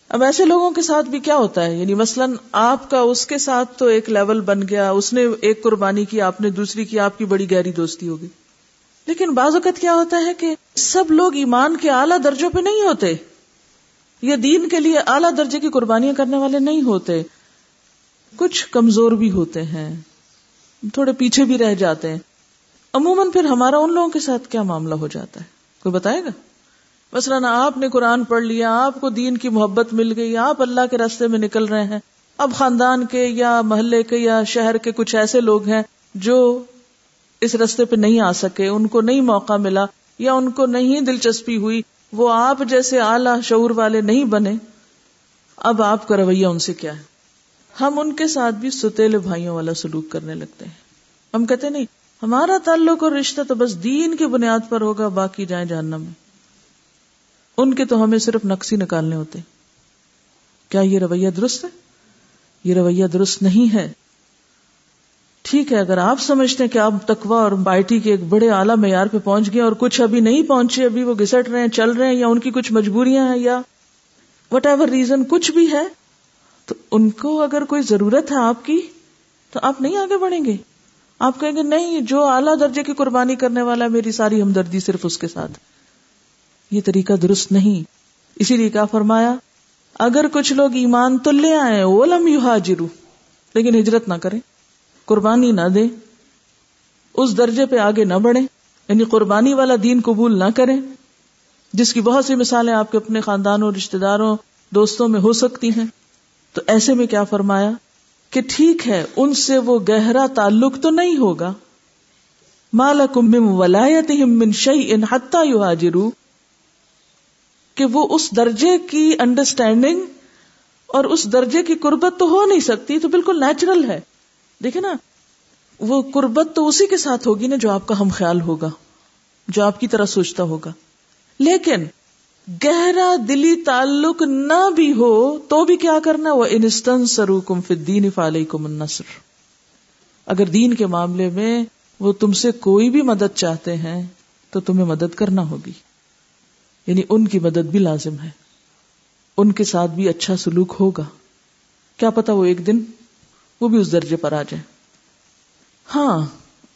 S1: اب ایسے لوگوں کے ساتھ بھی کیا ہوتا ہے؟ یعنی مثلا آپ کا اس کے ساتھ تو ایک لیول بن گیا، اس نے ایک قربانی کی، آپ نے دوسری کی، آپ کی بڑی گہری دوستی ہوگی لیکن بعض اوقات کیا ہوتا ہے کہ سب لوگ ایمان کے اعلیٰ درجوں پہ نہیں ہوتے، یا دین کے لیے اعلیٰ درجے کی قربانیاں کرنے والے نہیں ہوتے۔ کچھ کمزور بھی ہوتے ہیں، تھوڑے پیچھے بھی رہ جاتے ہیں۔ عموماً پھر ہمارا ان لوگوں کے ساتھ کیا معاملہ ہو جاتا ہے؟ کوئی بتائے گا؟ مثلاً آپ نے قرآن پڑھ لیا، آپ کو دین کی محبت مل گئی، آپ اللہ کے راستے میں نکل رہے ہیں۔ اب خاندان کے یا محلے کے یا شہر کے کچھ ایسے لوگ ہیں جو اس رستے پہ نہیں آ سکے، ان کو نہیں موقع ملا یا ان کو نہیں دلچسپی ہوئی، وہ آپ جیسے اعلی شعور والے نہیں بنے۔ اب آپ کا رویہ ان سے کیا ہے؟ ہم ان کے ساتھ بھی ستیلے بھائیوں والا سلوک کرنے لگتے ہیں۔ ہم کہتے نہیں، ہمارا تعلق اور رشتہ تو بس دین کی بنیاد پر ہوگا، باقی جائیں جاننا میں۔ ان کے تو ہمیں صرف نقصی نکالنے ہوتے کیا یہ رویہ درست ہے یہ رویہ درست نہیں ہے ٹھیک ہے اگر آپ سمجھتے ہیں کہ آپ تکوا اور بائٹی کے ایک بڑے اعلیٰ معیار پہ پہنچ گئے اور کچھ ابھی نہیں پہنچے، ابھی وہ گسٹ رہے ہیں، چل رہے ہیں یا ان کی کچھ مجبوریاں ہیں یا وٹ ایور ریزن کچھ بھی ہے، تو ان کو اگر کوئی ضرورت ہے آپ کی، تو آپ نہیں آگے بڑھیں گے۔ آپ کہیں گے نہیں، جو اعلیٰ درجے کی قربانی کرنے والا میری ساری ہمدردی صرف اس کے ساتھ۔ یہ طریقہ درست نہیں۔ اسی لیے کیا فرمایا؟ اگر کچھ لوگ ایمان تو لے آئے، وہ لم یو لیکن ہجرت نہ کریں، قربانی نہ دے اس درجے پہ آگے نہ بڑھے یعنی قربانی والا دین قبول نہ کریں۔ جس کی بہت سی مثالیں آپ کے اپنے خاندانوں رشتے داروں، دوستوں میں ہو سکتی ہیں۔ تو ایسے میں کیا فرمایا؟ کہ ٹھیک ہے، ان سے وہ گہرا تعلق تو نہیں ہوگا۔ مالا کم ولایت من شعی ان حتہ یو حاجرو کہ وہ اس درجے کی انڈرسٹینڈنگ اور اس درجے کی قربت تو ہو نہیں سکتی، تو بالکل نیچرل ہے۔ دیکھے نا، وہ قربت تو اسی کے ساتھ ہوگی نا جو آپ کا ہم خیال ہوگا، جو آپ کی طرح سوچتا ہوگا۔ لیکن گہرا دلی تعلق نہ بھی ہو تو بھی کیا کرنا؟ وہ انسٹن سرو کم فدین فالح کو منصر اگر دین کے معاملے میں وہ تم سے کوئی بھی مدد چاہتے ہیں تو تمہیں مدد کرنا ہوگی۔ یعنی ان کی مدد بھی لازم ہے۔ ان کے ساتھ بھی اچھا سلوک ہوگا۔ کیا پتا وہ ایک دن وہ بھی اس درجے پر آ جائے ہاں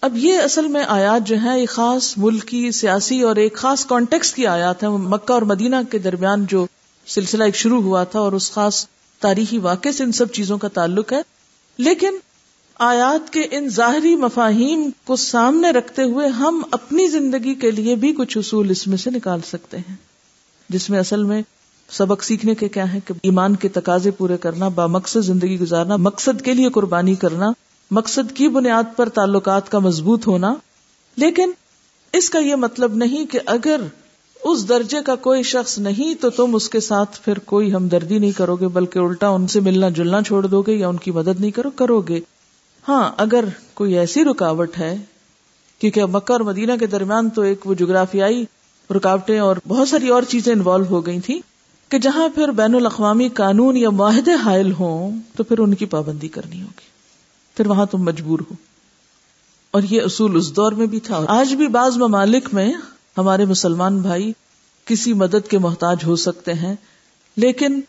S1: اب یہ اصل میں آیات جو ہے ایک خاص ملک کی سیاسی اور ایک خاص کانٹیکس کی آیات ہے مکہ اور مدینہ کے درمیان جو سلسلہ ایک شروع ہوا تھا اور اس خاص تاریخی واقع سے ان سب چیزوں کا تعلق ہے۔ لیکن آیات کے ان ظاہری مفاہیم کو سامنے رکھتے ہوئے ہم اپنی زندگی کے لیے بھی کچھ اصول اس میں سے نکال سکتے ہیں۔ جس میں اصل میں سبق سیکھنے کے کیا ہے کہ ایمان کے تقاضے پورے کرنا، با مقصد زندگی گزارنا، مقصد کے لیے قربانی کرنا، مقصد کی بنیاد پر تعلقات کا مضبوط ہونا۔ لیکن اس کا یہ مطلب نہیں کہ اگر اس درجے کا کوئی شخص نہیں تو تم اس کے ساتھ پھر کوئی ہمدردی نہیں کرو گے، بلکہ الٹا ان سے ملنا جلنا چھوڑ دو گے یا ان کی مدد نہیں کرو کرو گے۔ ہاں اگر کوئی ایسی رکاوٹ ہے، کیونکہ مکہ اور مدینہ کے درمیان تو ایک وہ جغرافیائی رکاوٹیں اور بہت ساری اور چیزیں انوالو ہو گئی تھی کہ جہاں پھر بین الاقوامی قانون یا معاہدے حائل ہوں، تو پھر ان کی پابندی کرنی ہوگی۔ پھر وہاں تم مجبور ہو۔ اور یہ اصول اس دور میں بھی تھا۔ آج بھی بعض ممالک میں ہمارے مسلمان بھائی کسی مدد کے محتاج ہو سکتے ہیں، لیکن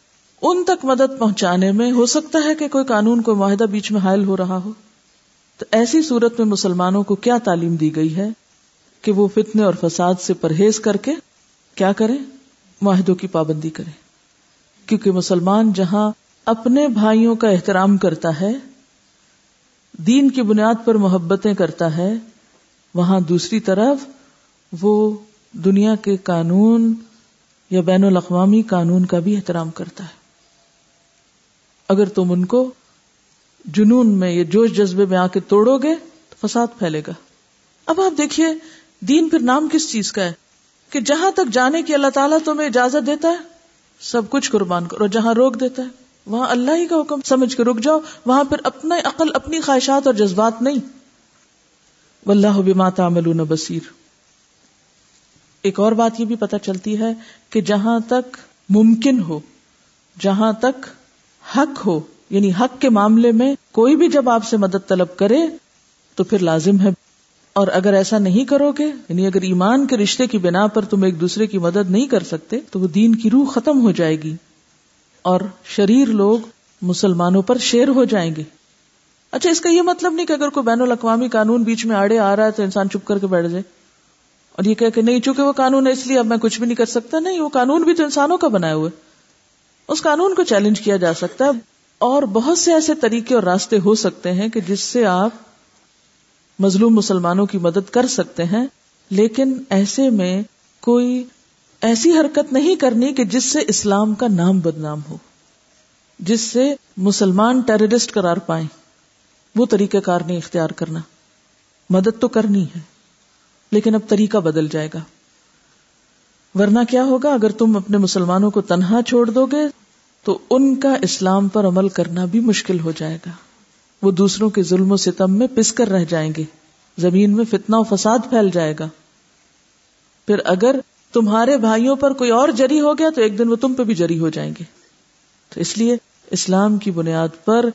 S1: ان تک مدد پہنچانے میں ہو سکتا ہے کہ کوئی قانون کو معاہدہ بیچ میں حائل ہو رہا ہو۔ تو ایسی صورت میں مسلمانوں کو کیا تعلیم دی گئی ہے کہ وہ فتنے اور فساد سے پرہیز کر کے کیا کریں؟ معاہدوں کی پابندی کریں۔ کیونکہ مسلمان جہاں اپنے بھائیوں کا احترام کرتا ہے، دین کی بنیاد پر محبتیں کرتا ہے، وہاں دوسری طرف وہ دنیا کے قانون یا بین الاقوامی قانون کا بھی احترام کرتا ہے۔ اگر تم ان کو جنون میں یہ جوش جذبے میں آ کے توڑو گے، تو فساد پھیلے گا۔ اب آپ دیکھیے، دین پھر نام کس چیز کا ہے؟ کہ جہاں تک جانے کی اللہ تعالیٰ تمہیں اجازت دیتا ہے، سب کچھ قربان کرو جہاں روک دیتا ہے، وہاں اللہ ہی کا حکم، سمجھ کے رک جاؤ، وہاں پھر اپنا عقل، اپنی خواہشات اور جذبات نہیں۔ واللہ بما تعملون بصیر۔ ایک اور بات یہ بھی پتہ چلتی ہے کہ جہاں تک ممکن ہو، جہاں تک حق ہو یعنی حق کے معاملے میں کوئی بھی جب آپ سے مدد طلب کرے تو پھر لازم ہے۔ اور اگر ایسا نہیں کرو گے یعنی اگر ایمان کے رشتے کی بنا پر تم ایک دوسرے کی مدد نہیں کر سکتے، تو وہ دین کی روح ختم ہو جائے گی۔ اور شریر لوگ مسلمانوں پر شیر ہو جائیں گے۔ اچھا اس کا یہ مطلب نہیں کہ اگر کوئی بین الاقوامی قانون بیچ میں آڑے آ رہا ہے تو انسان چپ کر کے بیٹھ جائے۔ اور یہ کہ نہیں، چونکہ وہ قانون ہے، اس لیے اب میں کچھ بھی نہیں کر سکتا، نہیں، وہ قانون بھی تو انسانوں کا بنایا ہوا ہے۔ اس قانون کو چیلنج کیا جا سکتا ہے اور بہت سے ایسے طریقے اور راستے ہو سکتے ہیں کہ جس سے آپ مظلوم مسلمانوں کی مدد کر سکتے ہیں، لیکن ایسے میں کوئی ایسی حرکت نہیں کرنی کہ جس سے اسلام کا نام بدنام ہو، جس سے مسلمان ٹیررسٹ قرار پائیں۔ وہ طریقہ کار نہیں اختیار کرنا۔ مدد تو کرنی ہے، لیکن اب طریقہ بدل جائے گا۔ ورنہ کیا ہوگا؟ اگر تم اپنے مسلمانوں کو تنہا چھوڑ دو گے، تو ان کا اسلام پر عمل کرنا بھی مشکل ہو جائے گا۔ وہ دوسروں کے ظلم و ستم میں پس کر رہ جائیں گے۔ زمین میں فتنہ و فساد پھیل جائے گا۔ پھر اگر تمہارے بھائیوں پر کوئی اور جری ہو گیا، تو ایک دن وہ تم پہ بھی جری ہو جائیں گے۔ تو اس لیے اسلام کی بنیاد پر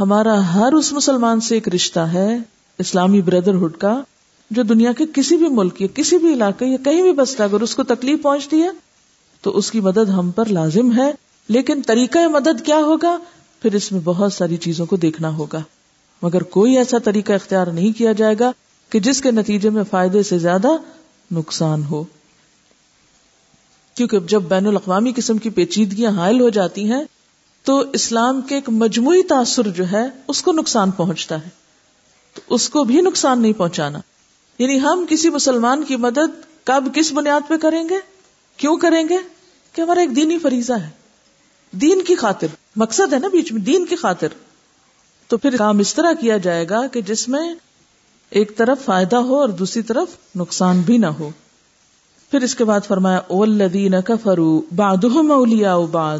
S1: ہمارا ہر اس مسلمان سے ایک رشتہ ہے، اسلامی بردرہڈ کا۔ جو دنیا کے کسی بھی ملک یا کسی بھی علاقے یا کہیں بھی بستا اگر اس کو تکلیف پہنچتی ہے، تو اس کی مدد ہم پر لازم ہے۔ لیکن طریقہ مدد کیا ہوگا؟ پھر اس میں بہت ساری چیزوں کو دیکھنا ہوگا۔ مگر کوئی ایسا طریقہ اختیار نہیں کیا جائے گا کہ جس کے نتیجے میں فائدے سے زیادہ نقصان ہو۔ کیونکہ جب بین الاقوامی قسم کی پیچیدگیاں حائل ہو جاتی ہیں، تو اسلام کے ایک مجموعی تاثر جو ہے، اس کو نقصان پہنچتا ہے۔ تو اس کو بھی نقصان نہیں پہنچانا۔ یعنی ہم کسی مسلمان کی مدد کب کس بنیاد پہ کریں گے؟ کیوں کریں گے؟ کہ ہمارا ایک دینی فریضہ ہے۔ دین کی خاطر۔ مقصد ہے نا بیچ میں دین کی خاطر۔ تو پھر کام اس طرح کیا جائے گا کہ جس میں ایک طرف فائدہ ہو اور دوسری طرف نقصان بھی نہ ہو۔ پھر اس کے بعد فرمایا اولدین کفرو باد اولیا بعد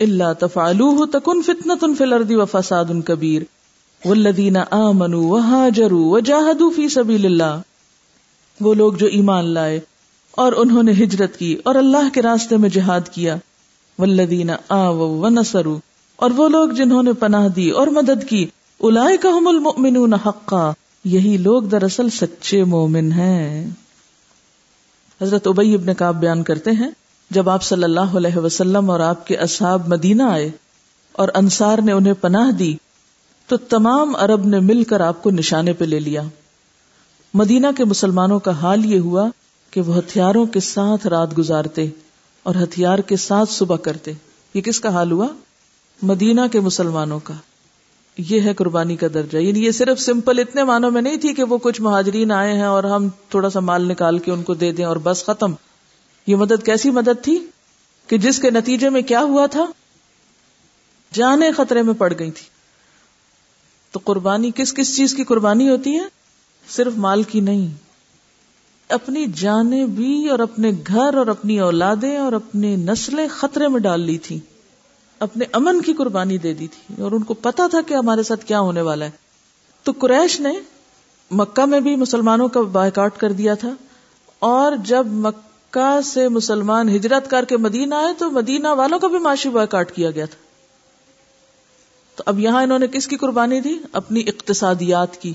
S1: اللہ تفالو تکن فتن فی الارض و فساد کبیر۔ والذین آمنوا وہاجروا وجاہدوا فی سبیل اللہ وہ لوگ جو ایمان لائے اور انہوں نے ہجرت کی اور اللہ کے راستے میں جہاد کیا۔ والذین آووا ونصروا۔ اور وہ لوگ جنہوں نے پناہ دی اور مدد کی۔ اولئک هم المؤمنون حقا۔ یہی لوگ دراصل سچے مومن ہیں۔ حضرت ابی ابن کعب بیان کرتے ہیں، جب آپ صلی اللہ علیہ وسلم اور آپ کے اصحاب مدینہ آئے اور انصار نے انہیں پناہ دی تو تمام عرب نے مل کر آپ کو نشانے پہ لے لیا۔ مدینہ کے مسلمانوں کا حال یہ ہوا کہ وہ ہتھیاروں کے ساتھ رات گزارتے اور ہتھیار کے ساتھ صبح کرتے۔ یہ کس کا حال ہوا؟ مدینہ کے مسلمانوں کا۔ یہ ہے قربانی کا درجہ۔ یعنی یہ صرف سمپل اتنے معنوں میں نہیں تھی کہ وہ کچھ مہاجرین آئے ہیں اور ہم تھوڑا سا مال نکال کے ان کو دے دیں اور بس ختم۔ یہ مدد کیسی مدد تھی؟ کہ جس کے نتیجے میں کیا ہوا تھا؟ جانے خطرے میں پڑ گئی تھی۔ تو قربانی کس کس چیز کی قربانی ہوتی ہے؟ صرف مال کی نہیں۔ اپنی جانیں بھی اور اپنے گھر اور اپنی اولادیں اور اپنی نسلیں خطرے میں ڈال لی تھی۔ اپنے امن کی قربانی دے دی تھی۔ اور ان کو پتا تھا کہ ہمارے ساتھ کیا ہونے والا ہے۔ تو قریش نے مکہ میں بھی مسلمانوں کا بائیکاٹ کر دیا تھا۔ اور جب مکہ سے مسلمان ہجرت کر کے مدینہ آئے تو مدینہ والوں کا بھی معاشی بائیکاٹ کیا گیا تھا۔ تو اب یہاں انہوں نے کس کی قربانی دی؟ اپنی اقتصادیات کی۔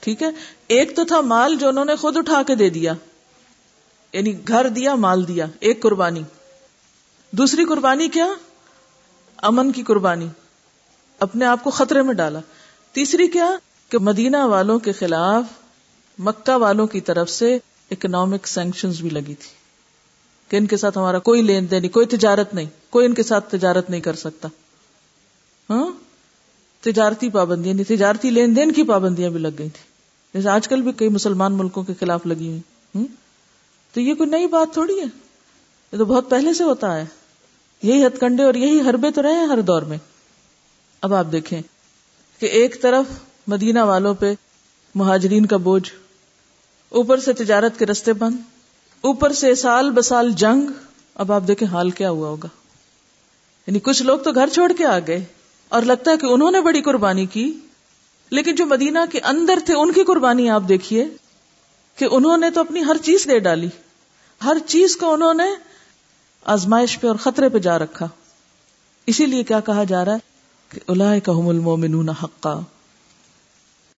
S1: ٹھیک ہے؟ ایک تو تھا مال جو انہوں نے خود اٹھا کے دے دیا۔ یعنی گھر دیا، مال دیا، ایک قربانی۔ دوسری قربانی کیا؟ امن کی قربانی۔ اپنے آپ کو خطرے میں ڈالا۔ تیسری کیا؟ کہ مدینہ والوں کے خلاف مکہ والوں کی طرف سے اکنامک سینکشن بھی لگی تھی۔ کہ ان کے ساتھ ہمارا کوئی لین دین نہیں کوئی تجارت نہیں، کوئی ان کے ساتھ تجارت نہیں کر سکتا۔ ہاں؟ تجارتی پابندیاں نہیں، تجارتی لین دین کی پابندیاں بھی لگ گئی تھی جیسے آج کل بھی کئی مسلمان ملکوں کے خلاف لگی ہوئی۔ تو یہ کوئی نئی بات تھوڑی ہے۔ یہ تو بہت پہلے سے ہوتا ہے۔ یہی ہتھ کنڈے اور یہی حربے تو رہے ہیں ہر دور میں۔ اب آپ دیکھیں کہ ایک طرف مدینہ والوں پہ مہاجرین کا بوجھ، اوپر سے تجارت کے رستے بند، اوپر سے سال بسال جنگ۔ اب آپ دیکھیں حال کیا ہوا ہوگا۔ یعنی کچھ لوگ تو گھر چھوڑ کے آ گئے۔ اور لگتا ہے کہ انہوں نے بڑی قربانی کی، لیکن جو مدینہ کے اندر تھے ان کی قربانی آپ دیکھیے کہ انہوں نے تو اپنی ہر چیز دے ڈالی۔ ہر چیز کو انہوں نے آزمائش پہ اور خطرے پہ جا رکھا۔ اسی لیے کیا کہا جا رہا ہے کہ اللہ کا حق حقا۔